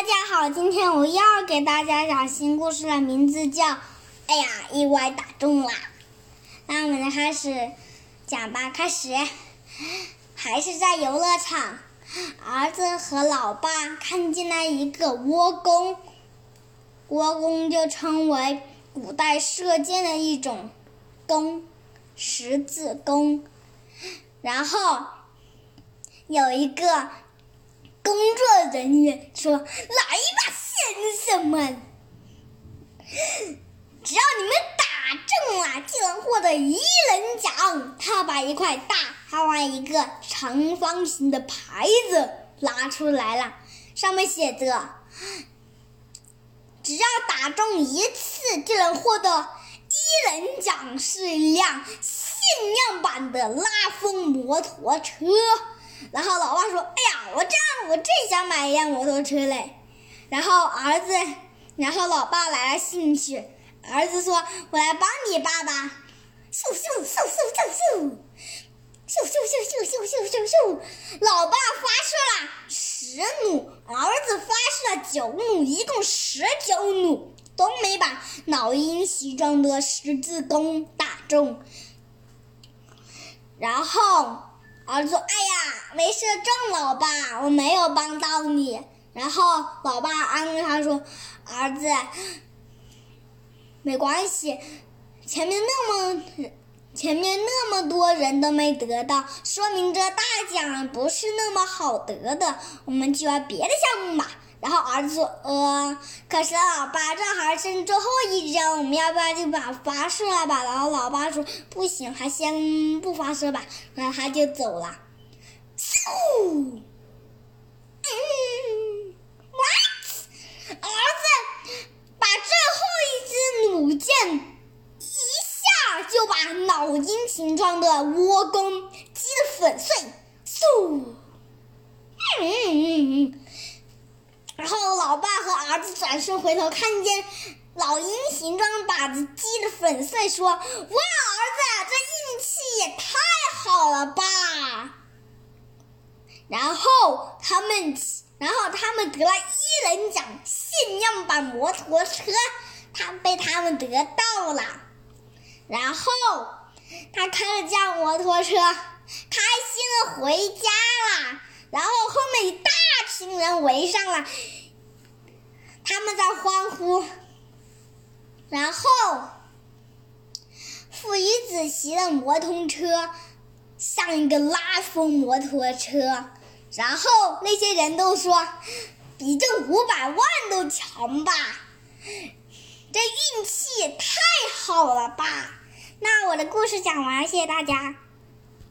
大家好，今天我要给大家讲新故事的名字叫《哎呀，意外打中了》。那我们开始讲吧，开始。还是在游乐场，儿子和老爸看见了一个倭弓，倭弓就称为古代射箭的一种弓，十字弓。然后有一个。工作人员说：“来吧，先生们，只要你们打中了，就能获得一等奖。”他把一块大，他把一个长方形的牌子拿出来了，上面写着：“只要打中一次，就能获得一等奖，是一辆限量版的拉风摩托车。”然后老爸说：“哎呀，我这样，我正想买一辆摩托车嘞。”然后儿子，然后老爸来了兴趣，儿子说：“我来帮你爸爸。”咻咻咻咻咻咻，咻咻咻咻咻咻咻咻，老爸发射了十弩，儿子发射了九弩，一共十九弩都没把老鹰形状的十字弓打中。然后。儿子说：“哎呀，没射中，老爸，我没有帮到你。”然后老爸安慰他说：“儿子，没关系，前面那么前面那么多人都没得到，说明这大奖不是那么好得的，我们去玩别的项目吧。”然后儿子说：“呃，可是老爸，这还剩最后一张，我们要不要就把发射了吧？”然后老爸说：“不行，还先不发射吧。”然后他就走了。嗖！嗯，what？儿子把最后一支弩箭一下就把老鹰形状的窝弓击得粉碎。嗖！嗯嗯嗯。然后，老爸和儿子转身回头，看见老鹰形状的靶子击得粉碎，说：“哇，儿子，这运气也太好了吧！”然后他然后他们得了一等奖，限量版摩托车，他被他们得到了。然后他开着这摩托车，开心的回家了。然后后面一大群人围上了，他们在欢呼。然后，父与子骑的摩托车像一个拉风摩托车，然后那些人都说，比这五百万都强吧？这运气也太好了吧？那我的故事讲完，谢谢大家。